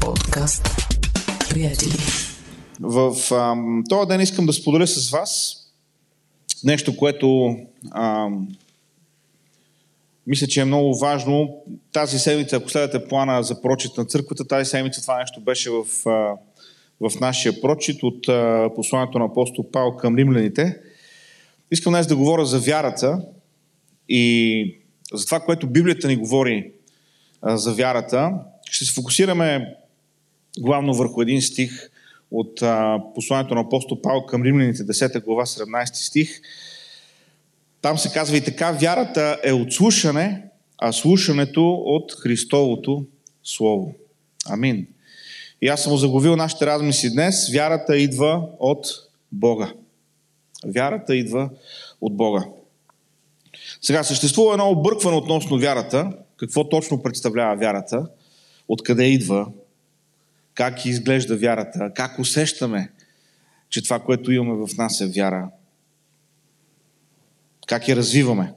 Подкаст. Приятели. В този ден искам да споделя с вас нещо, което а, мисля, че е много важно. Тази седмица, ако следвате плана за прочит на църквата, тази седмица това нещо беше в, а, в нашия прочит от а, посланието на апостол Павел към римляните. Искам днес да говоря за вярата и за това, което Библията ни говори а, за вярата. Ще се фокусираме главно върху един стих от посланието на апостол Павел към римляните, 10 глава, 17 стих. Там се казва и така, вярата е от слушане, а слушането от Христовото Слово. Амин. И аз съм заглавил нашите размисли днес. Вярата идва от Бога. Вярата идва от Бога. Сега, съществува едно объркване относно вярата. Какво точно представлява вярата? Откъде идва? Как изглежда вярата? Как усещаме, че това, което имаме в нас е вяра? Как я развиваме?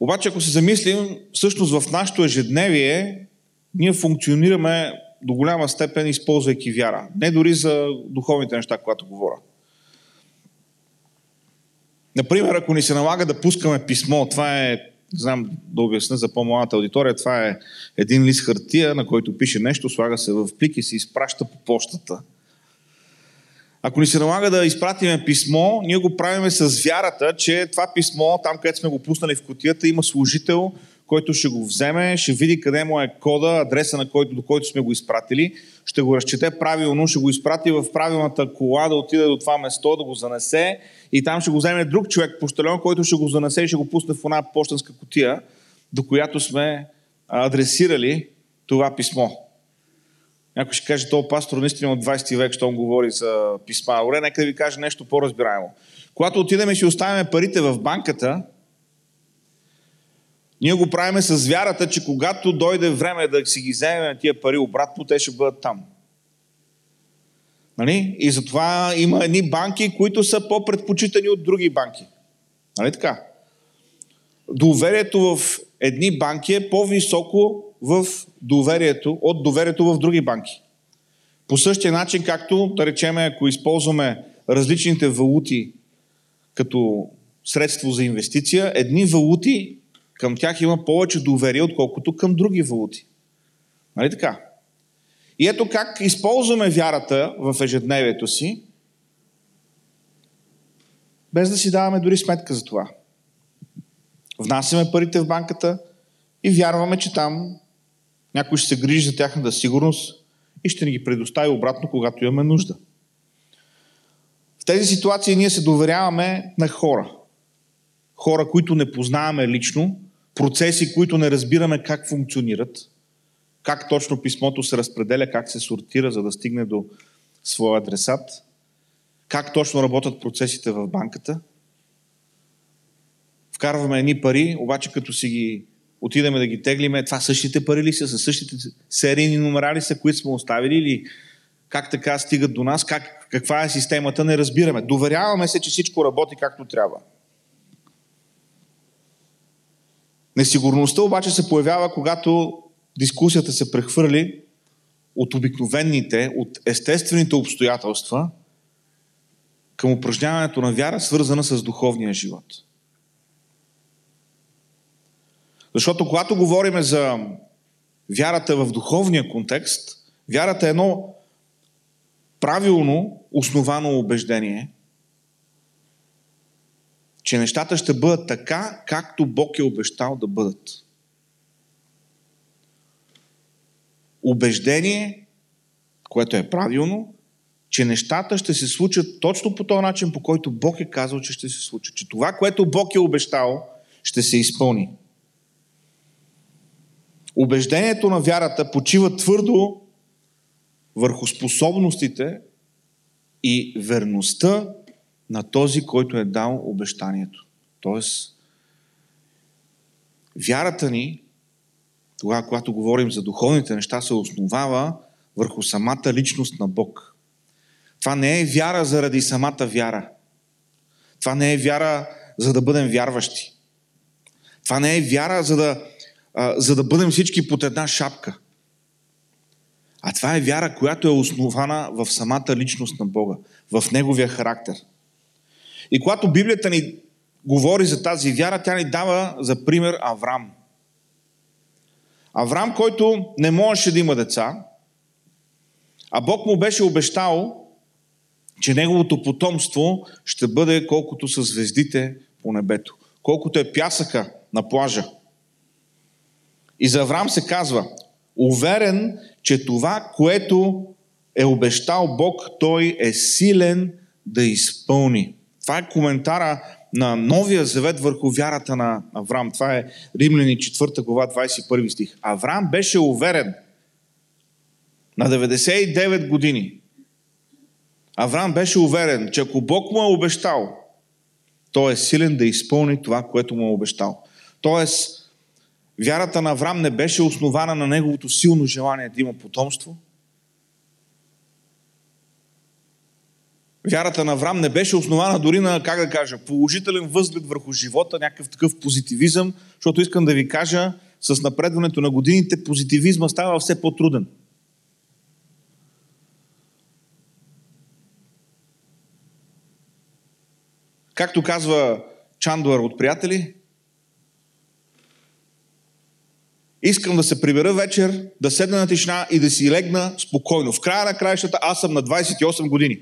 Обаче, ако се замислим, всъщност в нашето ежедневие ние функционираме до голяма степен, използвайки вяра. Не дори за духовните неща, когато говоря. Например, ако ни се налага да пускаме писмо, това е, знам да обясня за по-малата аудитория, това е един лист хартия, на който пише нещо, слага се в плик и се изпраща по почтата. Ако ни се налага да изпратиме писмо, ние го правиме с вярата, че това писмо, там където сме го пуснали в котията, има служител, който ще го вземе, ще види къде му е кода, адреса на който, до който сме го изпратили, ще го разчете правилно, ще го изпрати в правилната кола да отиде до това место, да го занесе и там ще го вземе друг човек, пощален, който ще го занесе и ще го пусне в една почтенска котия, до която сме адресирали това писмо. Някой ще каже, то пастор наистина от 20 век, щом говори за писма. Добре, нека да ви кажа нещо по-разбираемо. Когато отидем и си оставяме парите в банката, ние го правиме с вярата, че когато дойде време да си ги вземем тия пари обратно, те ще бъдат там. Нали? И затова има едни банки, които са по-предпочитани от други банки. Нали така? Доверието в едни банки е по-високо в доверието, от доверието в други банки. По същия начин, както, да речеме, ако използваме различните валути като средство за инвестиция, едни валути към тях има повече доверие, отколкото към други валути. Нали така? И ето как използваме вярата в ежедневието си, без да си даваме дори сметка за това. Внасяме парите в банката и вярваме, че там някой ще се грижи за тяхната сигурност и ще ни ги предостави обратно, когато имаме нужда. В тези ситуации ние се доверяваме на хора. Хора, които не познаваме лично, процеси, които не разбираме как функционират, как точно писмото се разпределя, как се сортира, за да стигне до своя адресат, как точно работят процесите в банката. Вкарваме едни пари, обаче като си ги отидеме да ги теглиме, това същите пари ли са, са същите серийни номера ли са, които сме оставили или как така стигат до нас, как, каква е системата, не разбираме. Доверяваме се, че всичко работи както трябва. Несигурността обаче се появява, когато дискусията се прехвърли от обикновените, от естествените обстоятелства към упражняването на вяра, свързана с духовния живот. Защото когато говорим за вярата в духовния контекст, вярата е едно правилно основано убеждение, че нещата ще бъдат така, както Бог е обещал да бъдат. Убеждение, което е правилно, че нещата ще се случат точно по този начин, по който Бог е казал, че ще се случат. Че това, което Бог е обещал, ще се изпълни. Убеждението на вярата почива твърдо върху способностите и верността на този, който е дал обещанието. Тоест, вярата ни, тогава, когато говорим за духовните неща, се основава върху самата личност на Бог. Това не е вяра заради самата вяра. Това не е вяра, за да бъдем вярващи. Това не е вяра, за да, за да бъдем всички под една шапка. А това е вяра, която е основана в самата личност на Бога, в Неговия характер. И когато Библията ни говори за тази вяра, тя ни дава за пример Аврам. Аврам, който не можеше да има деца, а Бог му беше обещал, че неговото потомство ще бъде колкото са звездите по небето, колкото е пясъка на плажа. И за Авраам се казва, уверен, че това, което е обещал Бог, той е силен да изпълни. Това е коментара на Новия завет върху вярата на Авраам. Това е Римляни 4 глава 21 стих. Авраам беше уверен на 99 години. Авраам беше уверен, че ако Бог му е обещал, той е силен да изпълни това, което му е обещал. Тоест, Вярата на Авраам не беше основана на неговото силно желание да има потомство. Вярата на Авраам не беше основана дори на, как да кажа, положителен възглед върху живота, някакъв такъв позитивизъм, защото искам да ви кажа, с напредването на годините позитивизма става все по-труден. Както казва Чандуар от приятели, Искам да се прибера вечер, да седна на тишина и да си легна спокойно. В края на краищата аз съм на 28 години.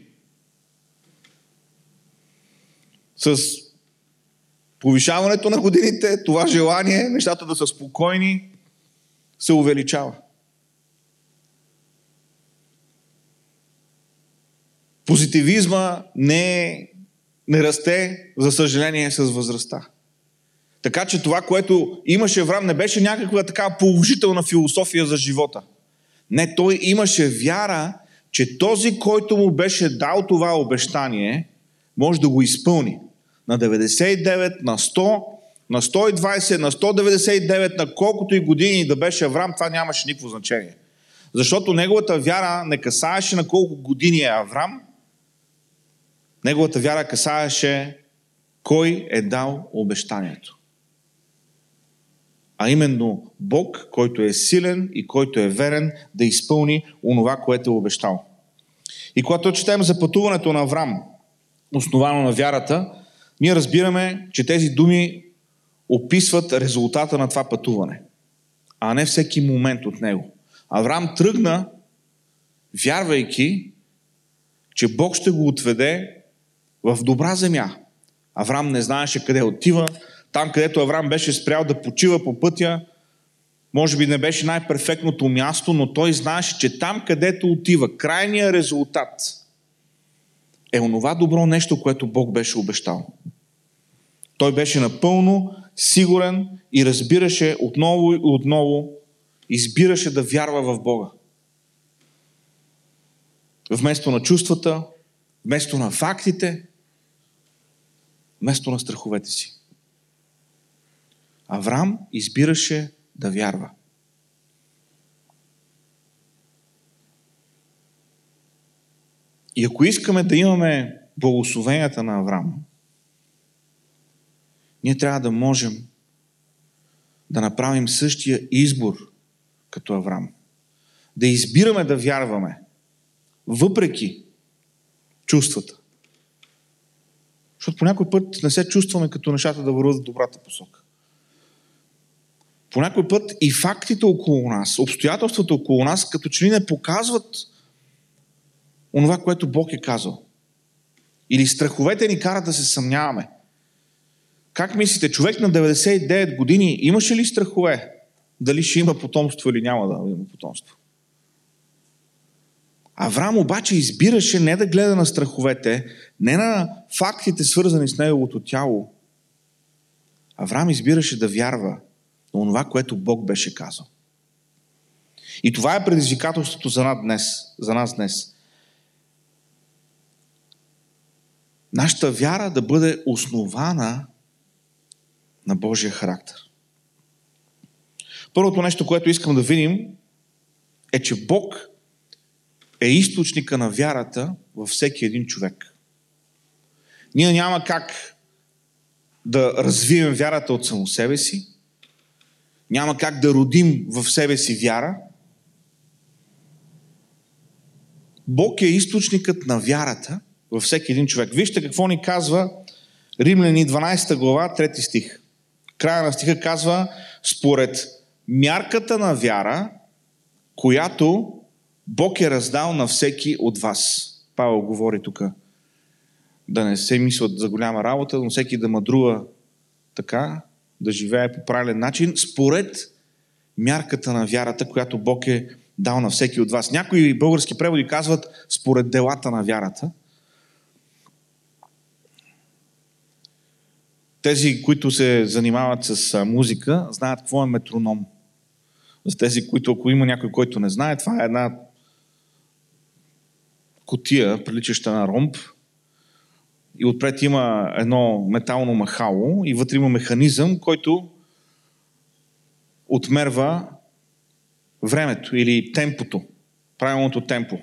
С повишаването на годините, това желание, нещата да са спокойни, се увеличава. Позитивизма не, не расте, за съжаление, с възрастта. Така че това, което имаше Авраам, не беше някаква така положителна философия за живота. Не, той имаше вяра, че този, който му беше дал това обещание, може да го изпълни. На 99, на 100, на 120, на 199, на колкото и години да беше Авраам, това нямаше никакво значение. Защото неговата вяра не касаеше на колко години е Авраам, неговата вяра касаеше кой е дал обещанието а именно Бог, който е силен и който е верен да изпълни онова, което е обещал. И когато четем за пътуването на Аврам, основано на вярата, ние разбираме, че тези думи описват резултата на това пътуване, а не всеки момент от него. Авраам тръгна, вярвайки, че Бог ще го отведе в добра земя. Авраам не знаеше къде отива, там, където Авраам беше спрял да почива по пътя, може би не беше най-перфектното място, но той знаеше, че там, където отива, крайният резултат е онова добро нещо, което Бог беше обещал. Той беше напълно сигурен и разбираше отново и отново, избираше да вярва в Бога. Вместо на чувствата, вместо на фактите, вместо на страховете си. Авраам избираше да вярва. И ако искаме да имаме благословенията на Авраам, ние трябва да можем да направим същия избор като Авраам. Да избираме да вярваме, въпреки чувствата. Защото по някой път не се чувстваме като нещата да върват в добрата посока по някой път и фактите около нас, обстоятелствата около нас, като че ли не показват онова, което Бог е казал. Или страховете ни карат да се съмняваме. Как мислите, човек на 99 години имаше ли страхове? Дали ще има потомство или няма да има потомство? Авраам обаче избираше не да гледа на страховете, не на фактите свързани с неговото тяло. Авраам избираше да вярва на това, което Бог беше казал. И това е предизвикателството за нас днес. За нас днес. Нашата вяра да бъде основана на Божия характер. Първото нещо, което искам да видим, е, че Бог е източника на вярата във всеки един човек. Ние няма как да развием вярата от само себе си, няма как да родим в себе си вяра. Бог е източникът на вярата във всеки един човек. Вижте какво ни казва Римляни 12 глава, 3 стих. Края на стиха казва, според мярката на вяра, която Бог е раздал на всеки от вас. Павел говори тук. Да не се мислят за голяма работа, но всеки да мъдрува така, да живее по правилен начин, според мярката на вярата, която Бог е дал на всеки от вас. Някои български преводи казват според делата на вярата. Тези, които се занимават с музика, знаят какво е метроном. За тези, които, ако има някой, който не знае, това е една котия, приличаща на ромб, и отпред има едно метално махало и вътре има механизъм, който отмерва времето или темпото, правилното темпо.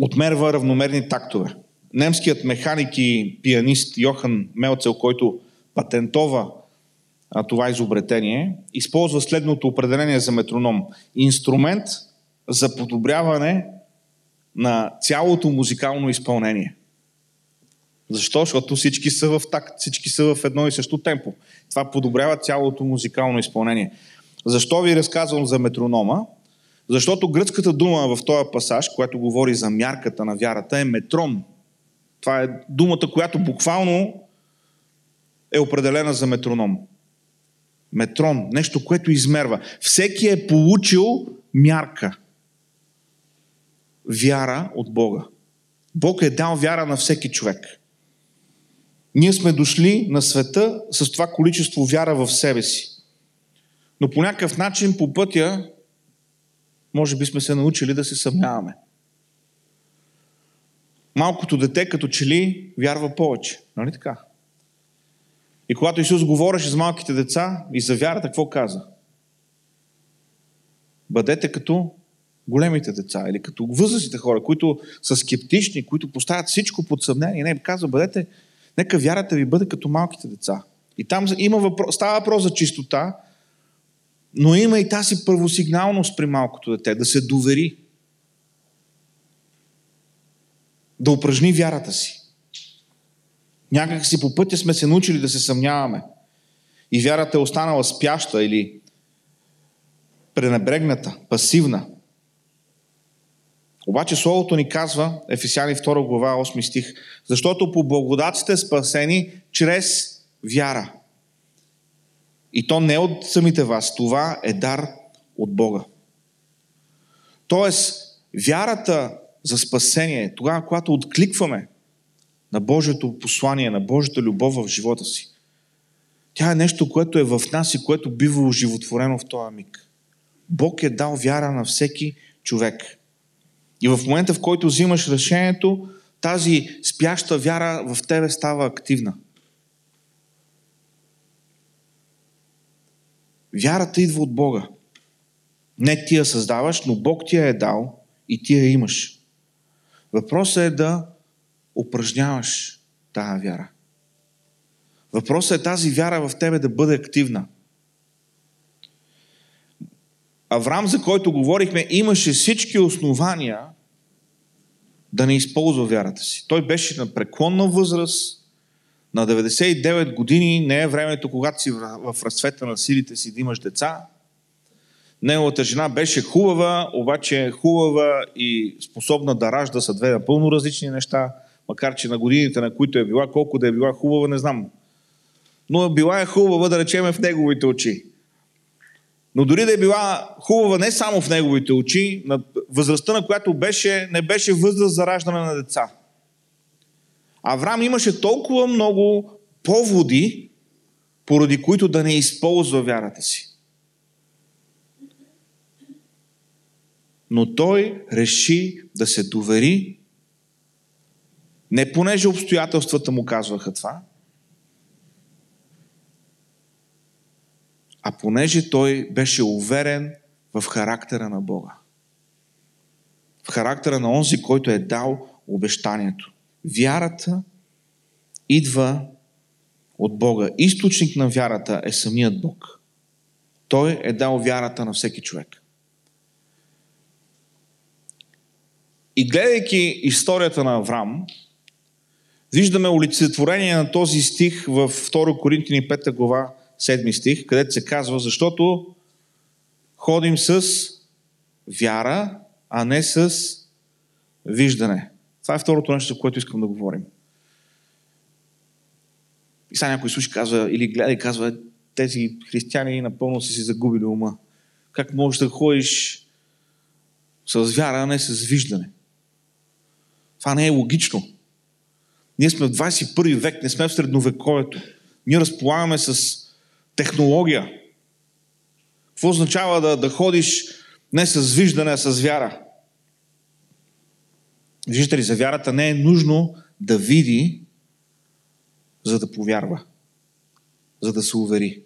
Отмерва равномерни тактове. Немският механик и пианист Йохан Мелцел, който патентова това изобретение, използва следното определение за метроном. Инструмент за подобряване на цялото музикално изпълнение. Защо? Защото всички са в такт, всички са в едно и също темпо. Това подобрява цялото музикално изпълнение. Защо ви разказвам за метронома? Защото гръцката дума в този пасаж, която говори за мярката на вярата, е метрон. Това е думата, която буквално е определена за метроном. Метрон, нещо, което измерва. Всеки е получил мярка. Вяра от Бога. Бог е дал вяра на всеки човек. Ние сме дошли на света с това количество вяра в себе си. Но по някакъв начин по пътя, може би сме се научили да се съмняваме. Малкото дете, като че ли, вярва повече. Нали така? И когато Исус говореше с малките деца и за вярата, какво каза? Бъдете като големите деца или като възрастните хора, които са скептични, които поставят всичко под съмнение. Не, казва, бъдете, нека вярата ви бъде като малките деца. И там има въпрос, става въпрос за чистота, но има и тази първосигналност при малкото дете, да се довери. Да упражни вярата си. Някак си по пътя сме се научили да се съмняваме. И вярата е останала спяща или пренебрегната, пасивна. Обаче Словото ни казва, Ефесяни 2 глава 8 стих, защото по благодат сте спасени чрез вяра. И то не от самите вас. Това е дар от Бога. Тоест, вярата за спасение, тогава, когато откликваме на Божието послание, на Божията любов в живота си, тя е нещо, което е в нас и което бива оживотворено в този миг. Бог е дал вяра на всеки човек. И в момента, в който взимаш решението, тази спяща вяра в тебе става активна – Вярата идва от Бога. Не ти я създаваш, но Бог ти я е дал и ти я имаш. Въпросът е да упражняваш тази вяра. Въпросът е тази вяра в тебе да бъде активна. Авраам, за който говорихме, имаше всички основания да не използва вярата си. Той беше на преклонна възраст, на 99 години не е времето, когато си в разцвета на силите си да имаш деца. Неговата жена беше хубава, обаче е хубава и способна да ражда са две напълно различни неща, макар че на годините, на които е била, колко да е била хубава, не знам. Но била е хубава, да речеме, в неговите очи. Но дори да е била хубава не само в неговите очи, на възрастта, на която беше, не беше възраст за раждане на деца. Авраам имаше толкова много поводи, поради които да не използва вярата си. Но той реши да се довери, не понеже обстоятелствата му казваха това, а понеже той беше уверен в характера на Бога. В характера на онзи, който е дал обещанието. Вярата идва от Бога. Източник на вярата е самият Бог. Той е дал вярата на всеки човек. И гледайки историята на Авраам, виждаме олицетворение на този стих в 2 Коринтини 5 глава 7 стих, където се казва, защото ходим с вяра, а не с виждане. Това е второто нещо, за което искам да говорим. И сега някой слуша казва, или гледа и казва, тези християни напълно са си загубили ума. Как можеш да ходиш с вяра, а не с виждане? Това не е логично. Ние сме в 21 век, не сме в средновековието. Ние разполагаме с технология. Какво означава да, да ходиш не с виждане, а с вяра? Виждате ли, за вярата не е нужно да види, за да повярва, за да се увери.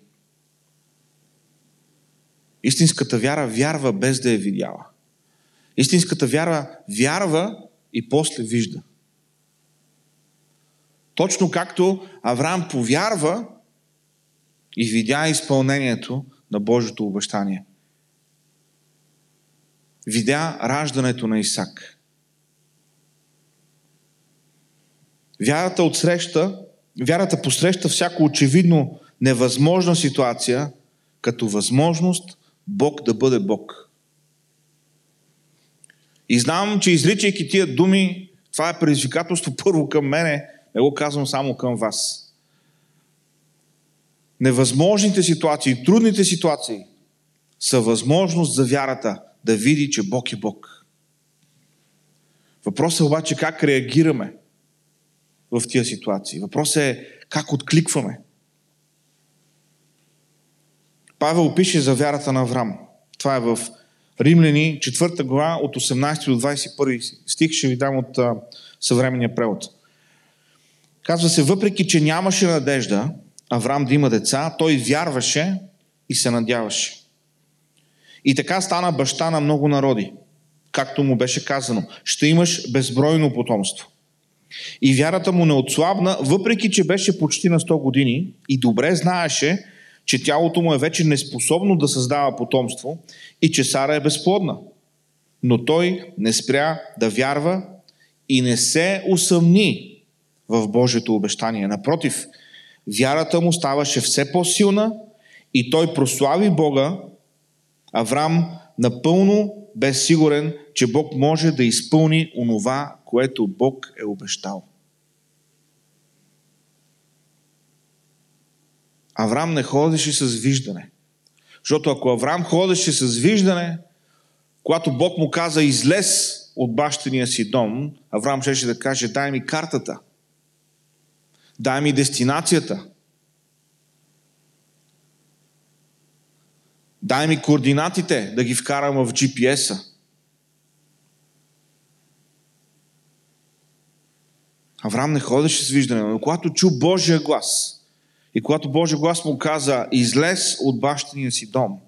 Истинската вяра вярва без да е видяла. Истинската вяра вярва и после вижда. Точно както Авраам повярва и видя изпълнението на Божието обещание. Видя раждането на Исак. Вярата отсреща, вярата посреща всяко очевидно невъзможна ситуация като възможност Бог да бъде Бог. И знам, че изричайки тия думи, това е предизвикателство първо към мене, не го казвам само към вас. Невъзможните ситуации, трудните ситуации са възможност за вярата да види, че Бог е Бог. Въпросът е обаче как реагираме в тия ситуации. Въпросът е как откликваме. Павел пише за вярата на Авраам. Това е в Римляни, 4 глава, от 18 до 21 стих. Ще ви дам от а, съвременния превод. Казва се, въпреки, че нямаше надежда Авраам да има деца, той вярваше и се надяваше. И така стана баща на много народи, както му беше казано. Ще имаш безбройно потомство. И вярата му не отслабна, въпреки че беше почти на 100 години и добре знаеше, че тялото му е вече неспособно да създава потомство и че Сара е безплодна. Но той не спря да вярва и не се усъмни в Божието обещание. Напротив, вярата му ставаше все по-силна и той прослави Бога. Авраам напълно бе сигурен, че Бог може да изпълни онова, което Бог е обещал. Авраам не ходеше с виждане. Защото ако Авраам ходеше с виждане, когато Бог му каза излез от бащения си дом, Авраам щеше да каже дай ми картата. Дай ми дестинацията. Дай ми координатите да ги вкарам в GPS-а. Авраам не ходеше с виждане, но когато чу Божия глас и когато Божия глас му каза излез от бащания си дом,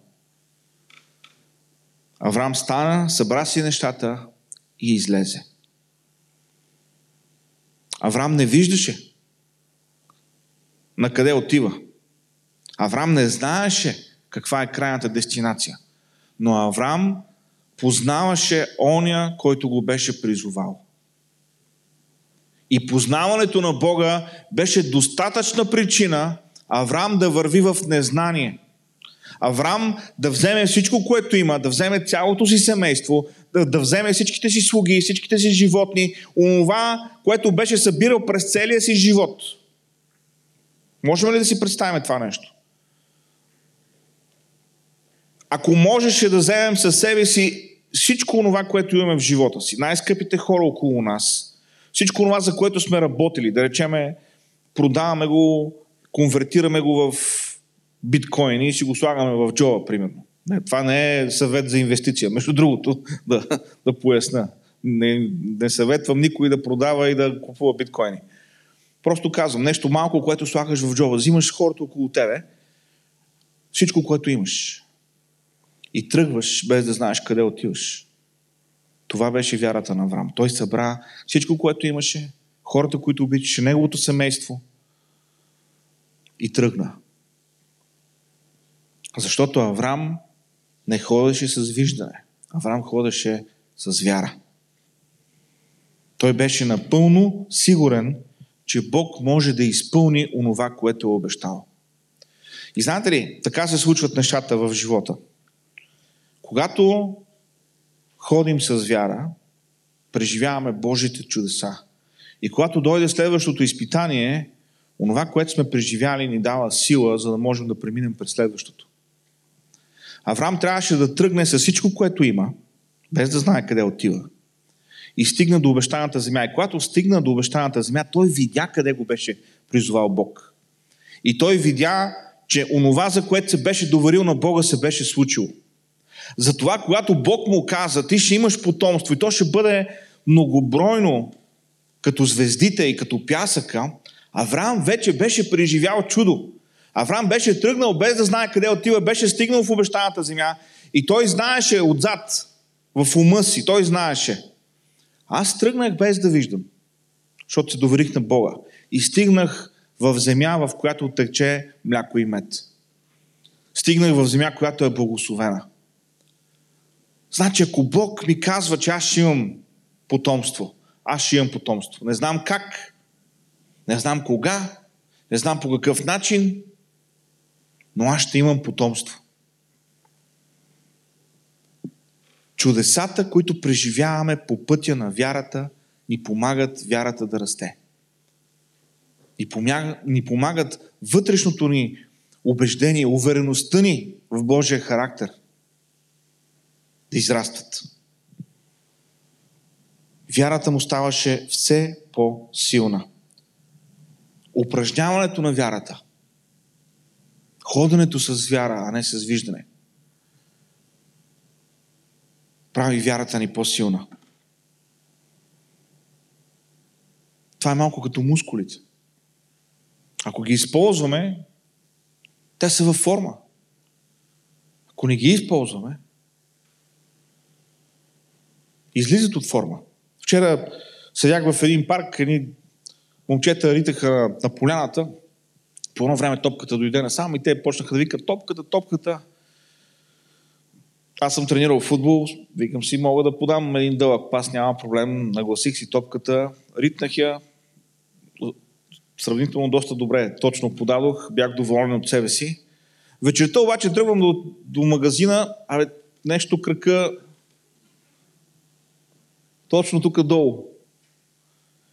Авраам стана, събра си нещата и излезе. Авраам не виждаше на къде отива. Авраам не знаеше каква е крайната дестинация. Но Авраам познаваше оня, който го беше призовал. И познаването на Бога беше достатъчна причина Авраам да върви в незнание. Авраам да вземе всичко, което има, да вземе цялото си семейство, да, да вземе всичките си слуги, всичките си животни, онова, което беше събирал през целия си живот. Можем ли да си представим това нещо? Ако можеше да вземем със себе си всичко това, което имаме в живота си, най-скъпите хора около нас, всичко това, за което сме работили, да речеме, продаваме го, конвертираме го в биткоини и си го слагаме в джоба, примерно. Не, това не е съвет за инвестиция. Между другото, да, да поясна. Не, не съветвам никой да продава и да купува биткоини. Просто казвам, нещо малко, което слагаш в джоба. Взимаш хората около тебе, всичко, което имаш. И тръгваш без да знаеш къде отиваш. Това беше вярата на Авраам. Той събра всичко, което имаше, хората, които обичаше, неговото семейство и тръгна. Защото Авраам не ходеше с виждане. Авраам ходеше с вяра. Той беше напълно сигурен, че Бог може да изпълни онова, което е обещал. И знаете ли, така се случват нещата в живота. Когато ходим с вяра, преживяваме Божите чудеса. И когато дойде следващото изпитание, онова, което сме преживяли, ни дава сила, за да можем да преминем през следващото. Авраам трябваше да тръгне с всичко, което има, без да знае къде отива. И стигна до обещаната земя. И когато стигна до обещаната земя, той видя къде го беше призовал Бог. И той видя, че онова, за което се беше доверил на Бога, се беше случило. Затова, когато Бог му каза, ти ще имаш потомство и то ще бъде многобройно, като звездите и като пясъка, Авраам вече беше преживял чудо. Авраам беше тръгнал без да знае къде отива, беше стигнал в обещаната земя и той знаеше отзад, в ума си, той знаеше. Аз тръгнах без да виждам, защото се доверих на Бога. И стигнах в земя, в която тече мляко и мед. Стигнах в земя, която е благословена. Значи, ако Бог ми казва, че аз ще имам потомство, аз ще имам потомство. Не знам как, не знам кога, не знам по какъв начин, но аз ще имам потомство. Чудесата, които преживяваме по пътя на вярата, ни помагат вярата да расте. Ни помагат, ни помагат вътрешното ни убеждение, увереността ни в Божия характер да израстват. Вярата му ставаше все по-силна. Упражняването на вярата, ходенето с вяра, а не с виждане – прави вярата ни по-силна. Това е малко като мускулите. Ако ги използваме, те са във форма. Ако не ги използваме, излизат от форма. Вчера седях в един парк, едни момчета ритаха на поляната. По едно време топката дойде насам и те почнаха да викат топката, топката аз съм тренирал футбол, викам си, мога да подам един дълъг пас, няма проблем, нагласих си топката, ритнах я, сравнително доста добре, точно подадох, бях доволен от себе си. Вечерта обаче тръгвам до, до магазина, абе, нещо кръка точно тук долу.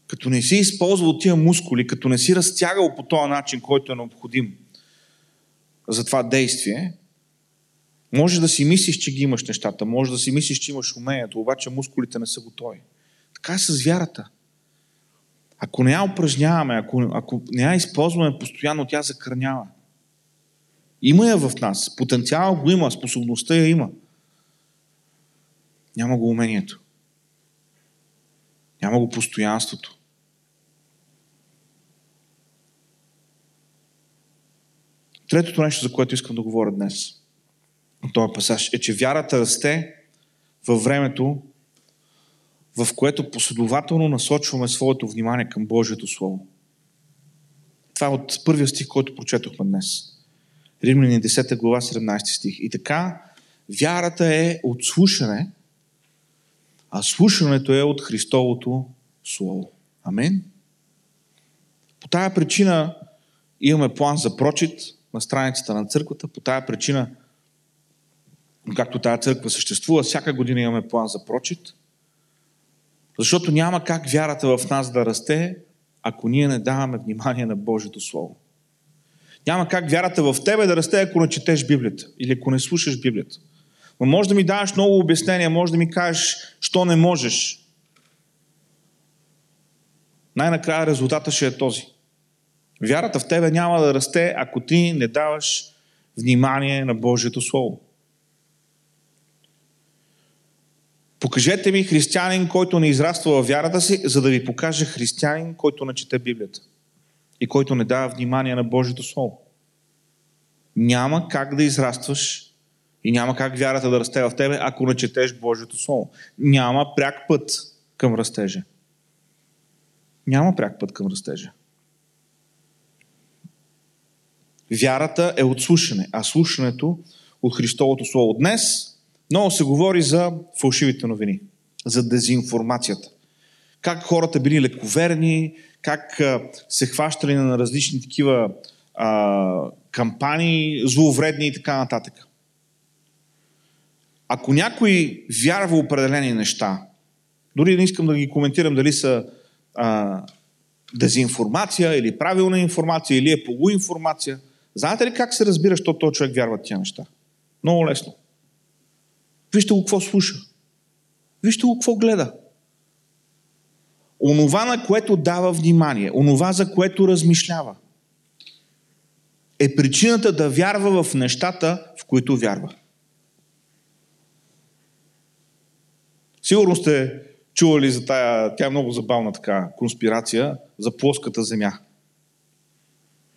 Като не си използвал тия мускули, като не си разтягал по този начин, който е необходим за това действие, може да си мислиш, че ги имаш нещата, може да си мислиш, че имаш умението, обаче мускулите не са готови. Така е с вярата. Ако не я упражняваме, ако, ако не я използваме постоянно, тя закърнява. Има я в нас. Потенциал го има, способността я има. Няма го умението. Няма го постоянството. Третото нещо, за което искам да говоря днес – от този пасаж е, че вярата расте във времето, в което последователно насочваме своето внимание към Божието Слово. Това е от първия стих, който прочетохме днес. Римляни 10 глава 17 стих. И така, вярата е от слушане, а слушането е от Христовото Слово. Амин. По тая причина имаме план за прочит на страницата на църквата. По тая причина както тази църква съществува, всяка година имаме план за прочит, защото няма как вярата в нас да расте, ако ние не даваме внимание на Божието Слово. Няма как вярата в тебе да расте, ако не четеш Библията или ако не слушаш Библията. Но може да ми даваш много обяснения, може да ми кажеш, що не можеш. Най-накрая резултата ще е този. Вярата в тебе няма да расте, ако ти не даваш внимание на Божието Слово. Покажете ми християнин, който не израства във вярата си, за да ви покаже християнин, който не чете Библията и който не дава внимание на Божието Слово. Няма как да израстваш и няма как вярата да расте в тебе, ако не четеш Божието Слово. Няма пряк път към растежа. Няма пряк път към растежа. Вярата е от слушане, а слушането от Христовото Слово. Днес много се говори за фалшивите новини, за дезинформацията. как хората били лековерни, как се хващали на различни такива а, кампании, зловредни и така нататък. Ако някой вярва определени неща, дори не искам да ги коментирам дали са а, дезинформация или правилна информация или е полуинформация, знаете ли как се разбира, що този човек вярва тия неща? Много лесно. Вижте го какво слуша. Вижте го какво гледа. Онова, на което дава внимание, онова, за което размишлява, е причината да вярва в нещата, в които вярва. Сигурно сте чували за тая, тя е много забавна така конспирация, за плоската земя.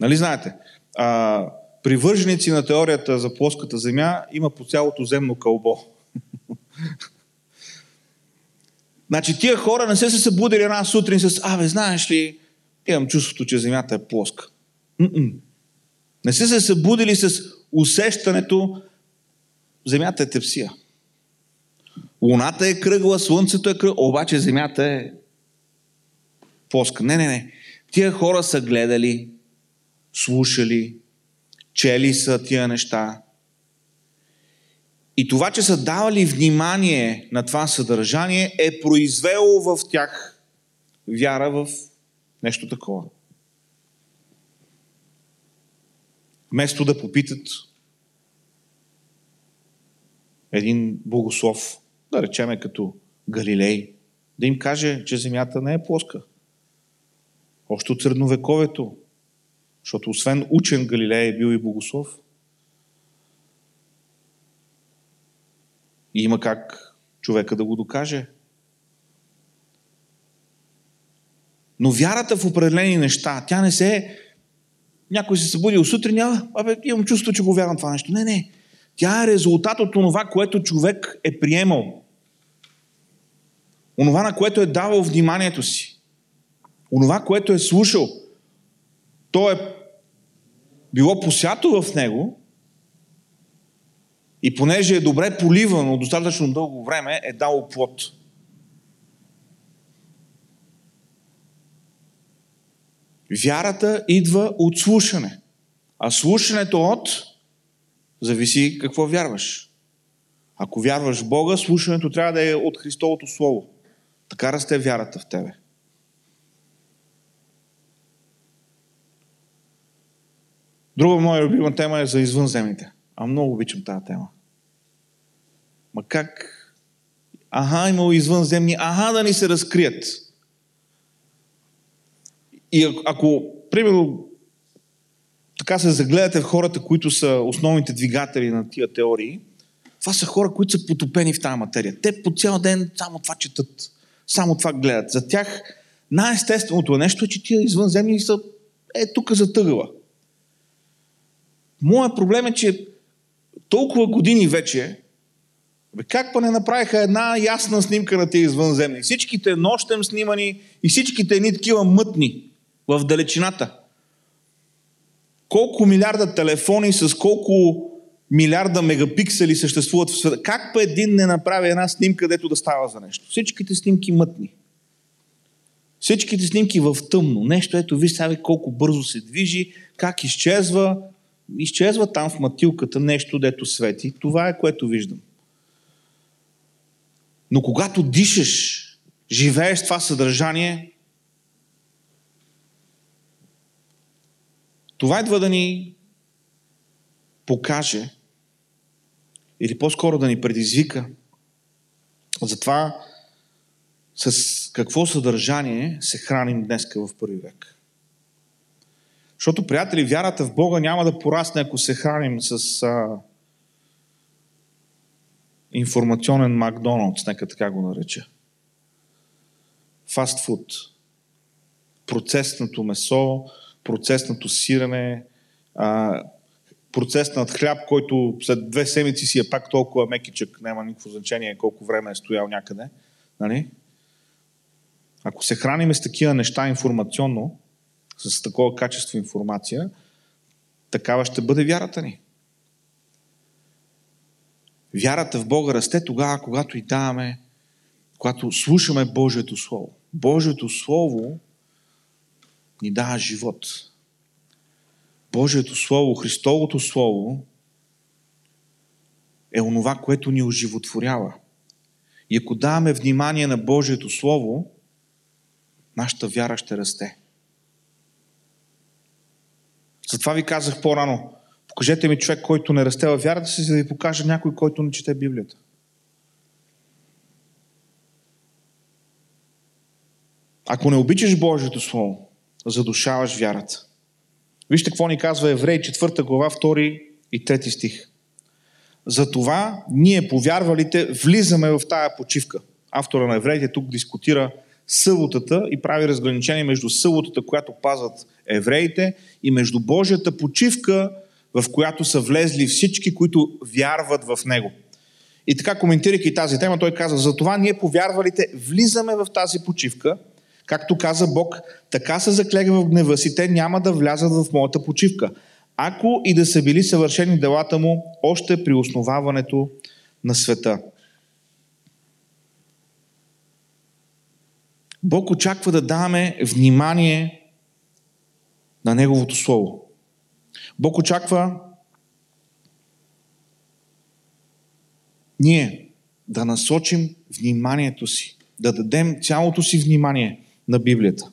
Нали знаете? А, привърженици на теорията за плоската земя има по цялото земно кълбо. значи тия хора не се са събудили една сутрин с абе, знаеш ли, имам чувството, че земята е плоска. М-м. Не са се събудили с усещането, земята е тепсия. Луната е кръгла, слънцето е кръгла, обаче земята е плоска. Не, не, не. Тия хора са гледали, слушали, чели са тия неща. И това, че са давали внимание на това съдържание, е произвело в тях вяра в нещо такова. Вместо да попитат един богослов, да речеме като Галилей, да им каже, че Земята не е плоска. Още от средновековето, защото освен учен Галилей е бил и богослов. И има как човека да го докаже. Но вярата в определени неща, тя не се е... Някой се събудил сутрин, а, абе, имам чувство, че го вярвам това нещо. Не, не. Тя е резултат от това, което човек е приемал. Онова, на което е давал вниманието си. Онова, което е слушал. То е било посято в него и понеже е добре поливано достатъчно дълго време, е дало плод. Вярата идва от слушане. А слушането от зависи какво вярваш. Ако вярваш в Бога, слушането трябва да е от Христовото Слово. Така расте вярата в тебе. Друга моя любима тема е за извънземните. А много обичам тази тема. Ма как? Аха, имало извънземни, аха да ни се разкрият. И ако, примерно, така се загледате в хората, които са основните двигатели на тия теории, това са хора, които са потопени в тази материя. Те по цял ден само това четат. Само това гледат. За тях най-естественото нещо е, че тия извънземни са е тук за тъгъла. Моят проблем е, че толкова години вече, как па не направиха една ясна снимка на тези извънземни? Всичките нощем снимани и всичките едни такива мътни в далечината. Колко милиарда телефони с колко милиарда мегапиксели съществуват в света. Как па един не направи една снимка, дето да става за нещо? Всичките снимки мътни. Всичките снимки в тъмно. Нещо, ето виж сега колко бързо се движи, как изчезва. Изчезва там в матилката нещо, дето свети. Това е което виждам. Но когато дишаш, живееш това съдържание, това идва да ни покаже, или по-скоро да ни предизвика за това с какво съдържание се храним днеска в първи век. Защото, приятели, вярата в Бога няма да порасне, ако се храним с а, информационен Макдоналдс, нека така го нареча. Фастфуд. Процесното месо, процесното сирене, а, процеснат хляб, който след две седмици си е пак толкова мекичък, няма никакво значение колко време е стоял някъде. Нали? Ако се храним с такива неща информационно, с такова качество информация, такава ще бъде вярата ни. Вярата в Бога расте тогава, когато и даваме, когато слушаме Божието Слово. Божието Слово ни дава живот. Божието Слово, Христовото Слово е онова, което ни оживотворява. И ако даваме внимание на Божието Слово, нашата вяра ще расте. Затова ви казах по-рано, покажете ми човек, който не расте във вярата си, за да ви покажа някой, който не чете Библията. Ако не обичаш Божието Слово, задушаваш вярата. Вижте какво ни казва Еврей, 4 глава, 2 и 3 стих. Затова ние, повярвалите, влизаме в тая почивка. Автора на Евреите тук дискутира съботата и прави разграничение между съботата, която пазват евреите, и между Божията почивка, в която са влезли всички, които вярват в Него. И така, коментирайки тази тема, той каза, затова ние, повярвалите, влизаме в тази почивка, както каза Бог, така се заклега в гнева си, те няма да влязат в моята почивка. Ако и да са били съвършени делата му, още при основаването на света. Бог очаква да даваме внимание на Неговото Слово. Бог очаква ние да насочим вниманието си, да дадем цялото си внимание на Библията.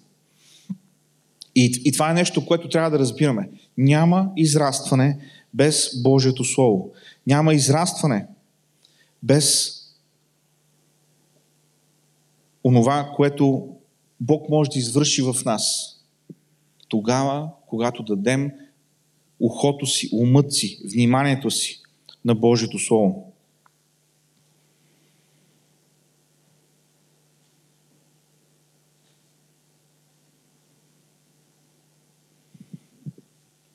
И, и това е нещо, което трябва да разбираме. Няма израстване без Божието Слово. Няма израстване без онова, което Бог може да извърши в нас. Тогава, когато дадем ухото си, умът си, вниманието си на Божието Слово.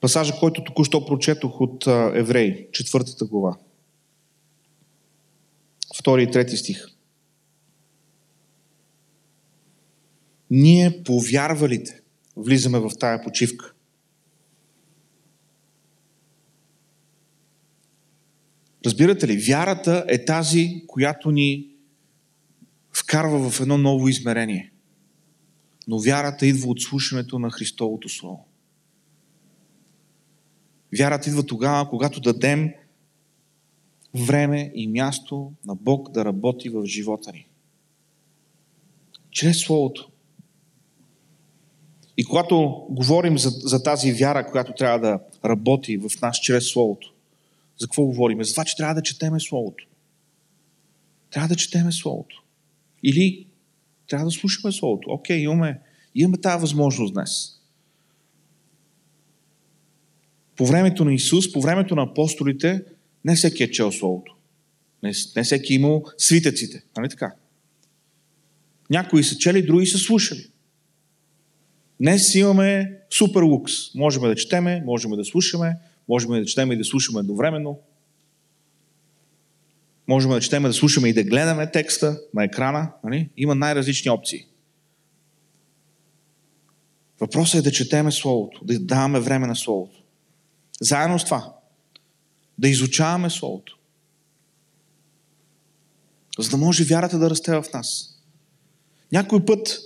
Пасажа, който току-що прочетох от Евреи, четвъртата глава. Втори и трети стих. Ние, повярвалите, влизаме в тая почивка. Разбирате ли, вярата е тази, която ни вкарва в едно ново измерение. Но вярата идва от слушането на Христовото Слово. Вярата идва тогава, когато дадем време и място на Бог да работи в живота ни. Чрез Словото. И когато говорим за, за тази вяра, която трябва да работи в нас чрез Словото, за какво говорим? За това, че трябва да четеме Словото. Трябва да четеме Словото. Или трябва да слушаме Словото. Окей, имаме, имаме тази възможност днес. По времето на Исус, по времето на апостолите, не всеки е чел Словото. Не, не всеки е имал свитъците. Нали така? Някои са чели, други са слушали. Днес имаме супер лукс. Можем да четеме, можем да слушаме, можем да четеме и да слушаме едновременно. Можем да четеме, да слушаме и да гледаме текста на екрана. Нали? Има най-различни опции. Въпросът е да четеме Словото, да даваме време на Словото. Заедно с това, да изучаваме Словото. За да може вярата да расте в нас. Някой път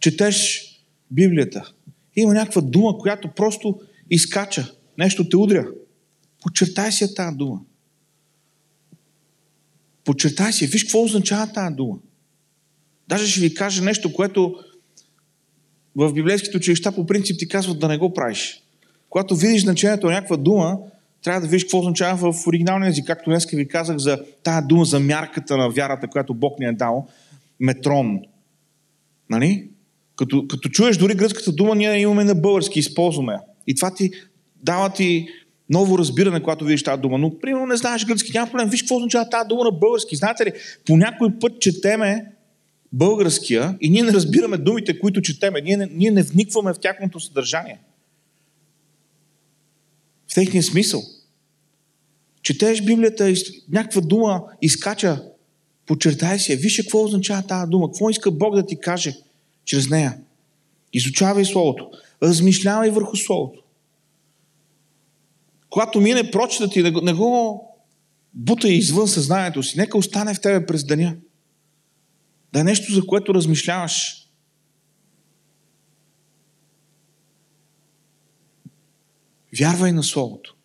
четеш Библията. Има някаква дума, която просто изкача. Нещо те удря. Подчертай си тази дума. Подчертай си. Виж какво означава тази дума. Даже ще ви кажа нещо, което в библейските училища по принцип ти казват да не го правиш. Когато видиш значението на някаква дума, трябва да видиш какво означава в оригиналния език. Както днес ви казах за тази дума за мярката на вярата, която Бог ни е дал. Метрон. Нали? Като, като чуеш дори гръцката дума, ние имаме на български, използваме. И това ти дава ти ново разбиране, когато видиш тази дума. Но, примерно, не знаеш гръцки, няма проблем. Виж какво означава тази дума на български. Знаете ли, по някой път четеме българския и ние не разбираме думите, които четеме. Ние не, ние не вникваме в тяхното съдържание. В техния смисъл. Четеш Библията някаква дума изкача, подчертай се, виж какво означава тази дума, какво иска Бог да ти каже – чрез нея. Изучавай Словото. Размишлявай върху Словото. Когато мине прочета ти, не го бутай извън съзнанието си. Нека остане в тебе през деня. Да е нещо, за което размишляваш. Вярвай на Словото.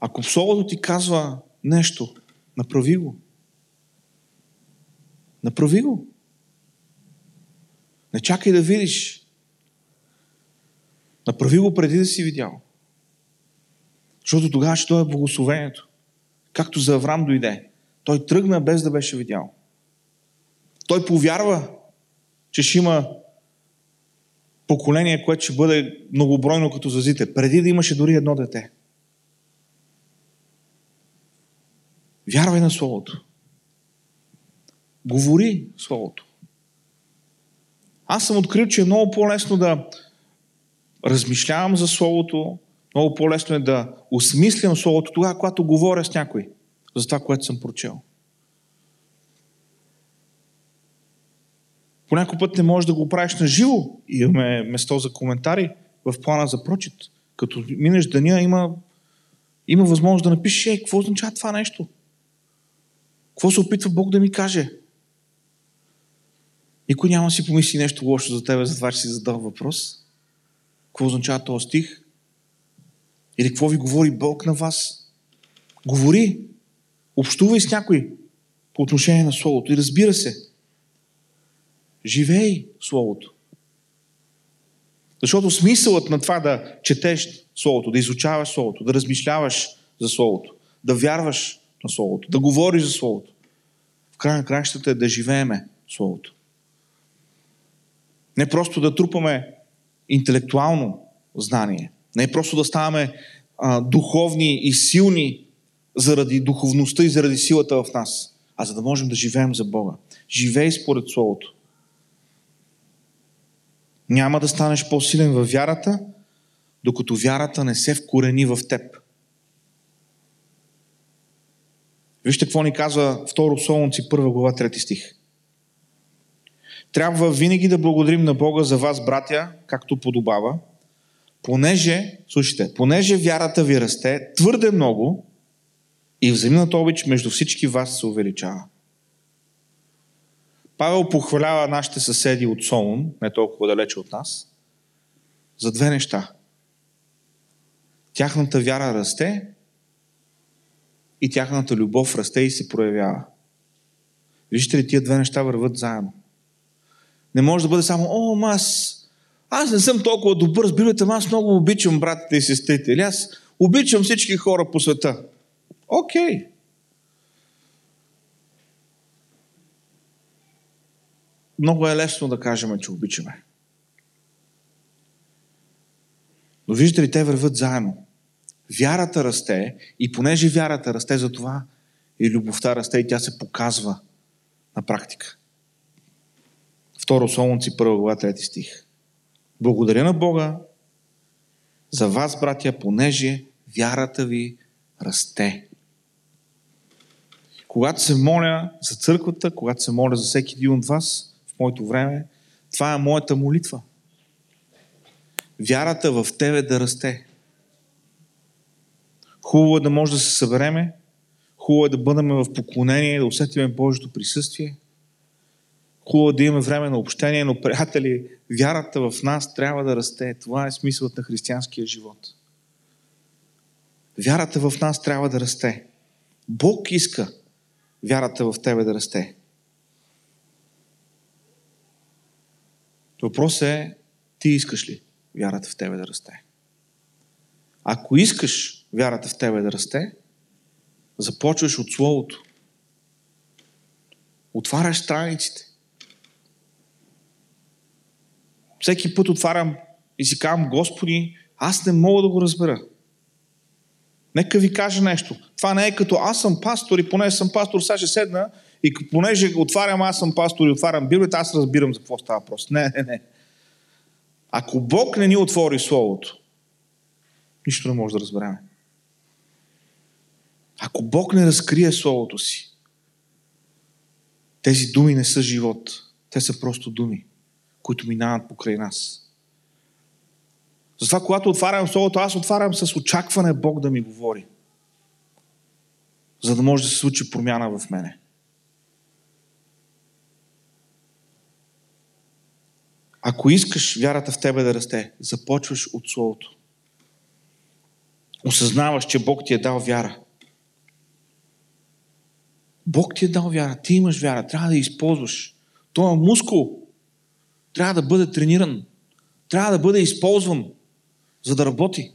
Ако Словото ти казва нещо, направи го. Направи го. Не чакай да видиш. Направи го преди да си видял. Защото тогава ще дойде благословението. Както за Аврам дойде. Той тръгна без да беше видял. Той повярва, че ще има поколение, което ще бъде многобройно като зазите, преди да имаше дори едно дете. Вярвай на Словото. Говори Словото. Аз съм открил, че е много по-лесно да размишлявам за Словото, много по-лесно е да осмислям Словото тогава, когато говоря с някой за това, което съм прочел. По път не можеш да го правиш на живо. Имаме место за коментари в плана за прочит. Като минеш деня, има, има възможност да напишеш, е, какво означава това нещо? Какво се опитва Бог да ми каже? Никой няма си помисли нещо лошо за тебе, за това, че си задал въпрос. Какво означава този стих? Или какво ви говори Бог на вас? Говори. Общувай с някой по отношение на Словото. И разбира се, живей Словото. Защото смисълът на това да четеш Словото, да изучаваш Словото, да размишляваш за Словото, да вярваш на Словото, да говориш за Словото, в край на краищата е да живееме Словото. Не просто да трупаме интелектуално знание, не просто да ставаме а, духовни и силни заради духовността и заради силата в нас, а за да можем да живеем за Бога. Живей според Словото. Няма да станеш по-силен във вярата, докато вярата не се вкорени в теб. Вижте какво ни казва 2 Солунци 1 глава 3 стих. Трябва винаги да благодарим на Бога за вас, братя, както подобава, понеже, слушайте, понеже вярата ви расте твърде много и взаимната обич между всички вас се увеличава. Павел похвалява нашите съседи от Солун, не толкова далече от нас, за две неща. Тяхната вяра расте и тяхната любов расте и се проявява. Вижте ли, тия две неща върват заедно. Не може да бъде само, о, аз, аз не съм толкова добър, разбирате, аз много обичам братите и сестрите. Или аз обичам всички хора по света. Окей. Okay. Много е лесно да кажем, че обичаме. Но виждате ли, те върват заедно. Вярата расте и понеже вярата расте, за това и любовта расте и тя се показва на практика. Второ Солунци, 1 глава, 3 стих. Благодаря на Бога за вас, братя, понеже вярата ви расте. Когато се моля за църквата, когато се моля за всеки един от вас, моето време, това е моята молитва. Вярата в Тебе да расте. Хубаво е да може да се събереме, хубаво е да бъдем в поклонение, да усетиме Божието присъствие. Хубаво е да имаме време на общение, но, приятели, вярата в нас трябва да расте. Това е смисълът на християнския живот. Вярата в нас трябва да расте. Бог иска вярата в тебе да расте. Въпросът е, ти искаш ли вярата в тебе да расте? Ако искаш вярата в тебе да расте, започваш от Словото. Отваряш страниците. Всеки път отварям и си казвам, Господи, аз не мога да го разбера. Нека ви кажа нещо. Това не е като аз съм пастор и поне съм пастор, сега ще седна и понеже отварям, аз съм пастор и отварям Библията, аз разбирам за какво става въпрос. Не, не, не. Ако Бог не ни отвори Словото, нищо не може да разберем. Ако Бог не разкрие Словото си, тези думи не са живот. Те са просто думи, които минават покрай нас. Затова, когато отварям Словото, аз отварям с очакване Бог да ми говори. За да може да се случи промяна в мене. Ако искаш вярата в тебе да расте, започваш от Словото. Осъзнаваш, че Бог ти е дал вяра. Бог ти е дал вяра, ти имаш вяра, трябва да я използваш. Това е мускул. Трябва да бъде трениран. Трябва да бъде използван, за да работи.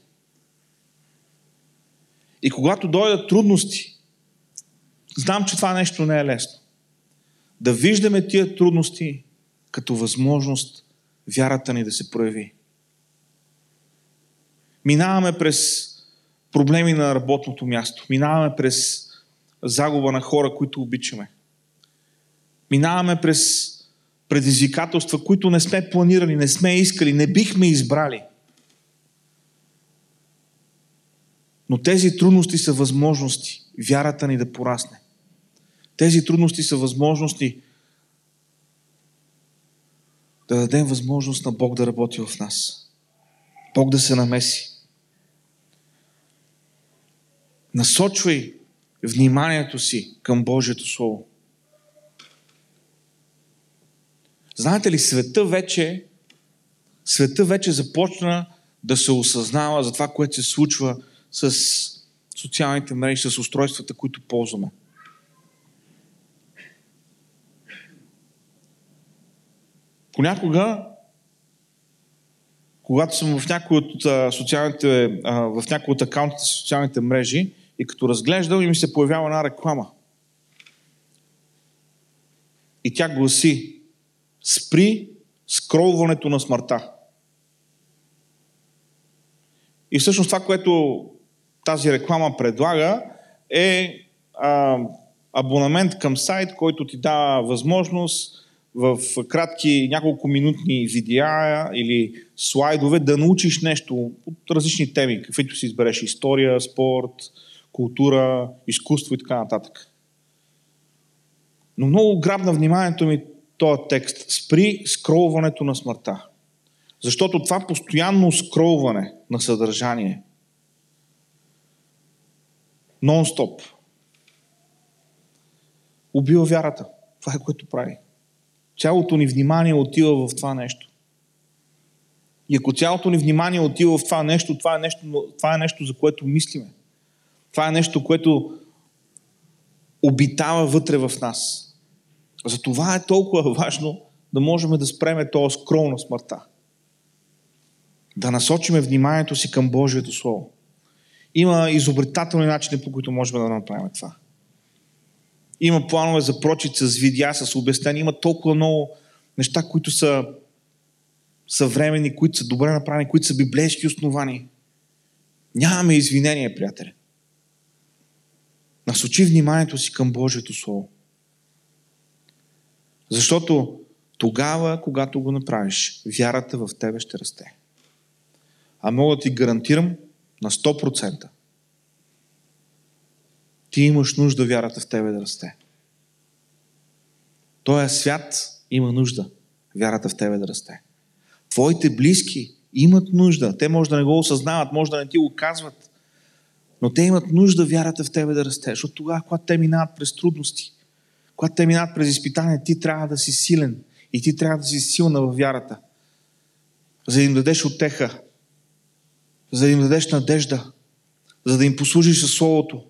И когато дойдат трудности, знам, че това нещо не е лесно. Да виждаме тия трудности като възможност вярата ни да се прояви. Минаваме през проблеми на работното място. Минаваме през загуба на хора, които обичаме. Минаваме през предизвикателства, които не сме планирали, не сме искали, не бихме избрали. Но тези трудности са възможности вярата ни да порасне. Тези трудности са възможности да дадем възможност на Бог да работи в нас. Бог да се намеси. Насочвай вниманието си към Божието Слово. Знаете ли, света вече, света вече започна да се осъзнава за това, което се случва с социалните мрежи, с устройствата, които ползваме. Понякога, когато съм в някои от социалните, в някои от акаунтите си социалните мрежи и като разглеждам и ми се появява една реклама. И тя гласи Спри скролването на смъртта. И всъщност това, което тази реклама предлага, е а, абонамент към сайт, който ти дава възможност в кратки няколко минутни видеа или слайдове да научиш нещо от различни теми, каквито си избереш история, спорт, култура, изкуство и така нататък. Но много грабна вниманието ми този текст. Спри скролването на смъртта. Защото това постоянно скролване на съдържание, нон-стоп, убива вярата. Това е което прави. Цялото ни внимание отива в това нещо. И ако цялото ни внимание отива в това нещо, това е нещо, това е нещо за което мислиме. Това е нещо, което обитава вътре в нас. Затова е толкова важно да можем да спреме този скрол на смъртта. Да насочиме вниманието си към Божието Слово. Има изобретателни начини, по които можем да направим това. Има планове за прочит с видеа, с обяснения. Има толкова много неща, които са съвремени, които са добре направени, които са библейски основани. Нямаме извинение, приятели. Насочи вниманието си към Божието Слово. Защото тогава, когато го направиш, вярата в тебе ще расте. А мога да ти гарантирам на 100%. Ти имаш нужда вярата в тебе да расте. Тоя свят има нужда вярата в тебе да расте. Твоите близки имат нужда. Те може да не го осъзнават, може да не ти го казват, но те имат нужда вярата в тебе да расте. Защото тогава, когато те минават през трудности, когато те минат през изпитание, ти трябва да си силен и ти трябва да си силна във вярата, за да им дадеш отеха, за да им дадеш надежда, за да им послужиш със Словото,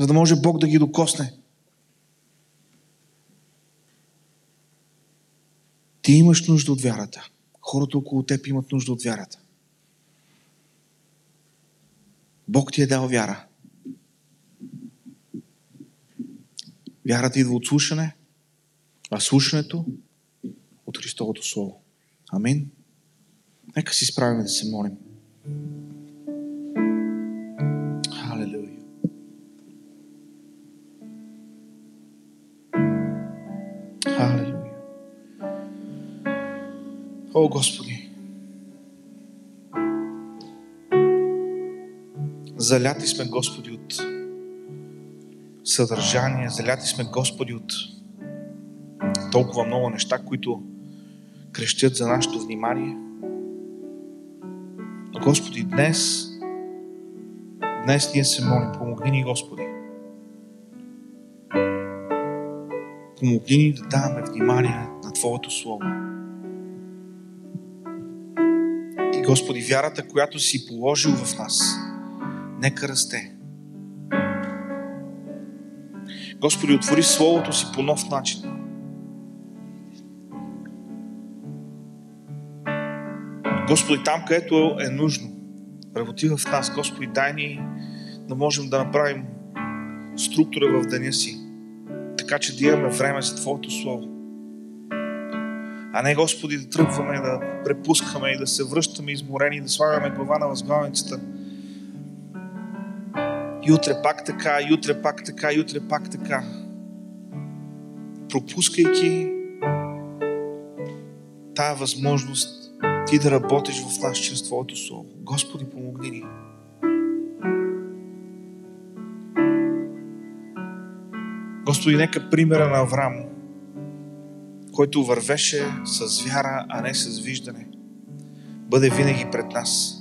за да може Бог да ги докосне. Ти имаш нужда от вярата. Хората около теб имат нужда от вярата. Бог ти е дал вяра. Вярата идва от слушане, а слушането от Христовото Слово. Амин. Нека си справим да се молим. О, Господи! Заляти сме, Господи, от съдържание. Заляти сме, Господи, от толкова много неща, които крещят за нашето внимание. Но, Господи, днес, днес ние се молим, помогни ни, Господи. Помогни ни да даваме внимание на Твоето Слово. Господи, вярата, която си положил в нас, нека расте. Господи, отвори Словото си по нов начин. Господи, там, където е нужно, работи в нас. Господи, дай ни да можем да направим структура в деня си, така че да имаме време за Твоето Слово. А не, Господи, да тръгваме, да препускаме и да се връщаме изморени, да слагаме глава на възглавницата. И утре пак така, и утре пак така, и утре пак така. Пропускайки тая възможност ти да работиш в нас чрез Твоето Слово. Господи, помогни ни. Господи, нека примера на Авраам, който вървеше с вяра, а не с виждане, бъде винаги пред нас.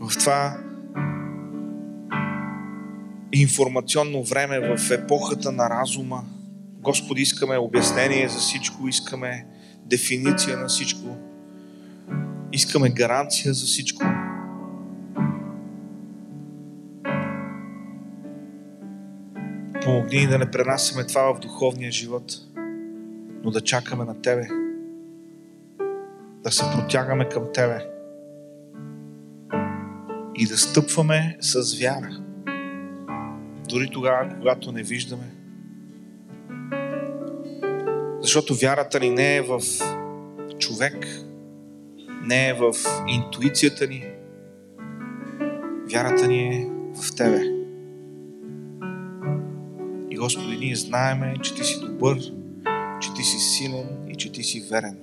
В това информационно време, в епохата на разума, Господи, искаме обяснение за всичко, искаме дефиниция на всичко, искаме гаранция за всичко. Ни да не пренасяме това в духовния живот, но да чакаме на Тебе, да се протягаме към Тебе и да стъпваме с вяра, дори тогава, когато не виждаме. Защото вярата ни не е в човек, не е в интуицията ни. Вярата ни е в Тебе. Господи, ние знаеме, че Ти си добър, че Ти си силен и че Ти си верен.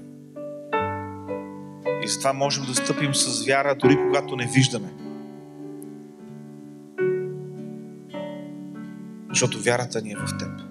И затова можем да стъпим с вяра, дори когато не виждаме. Защото вярата ни е в Теб.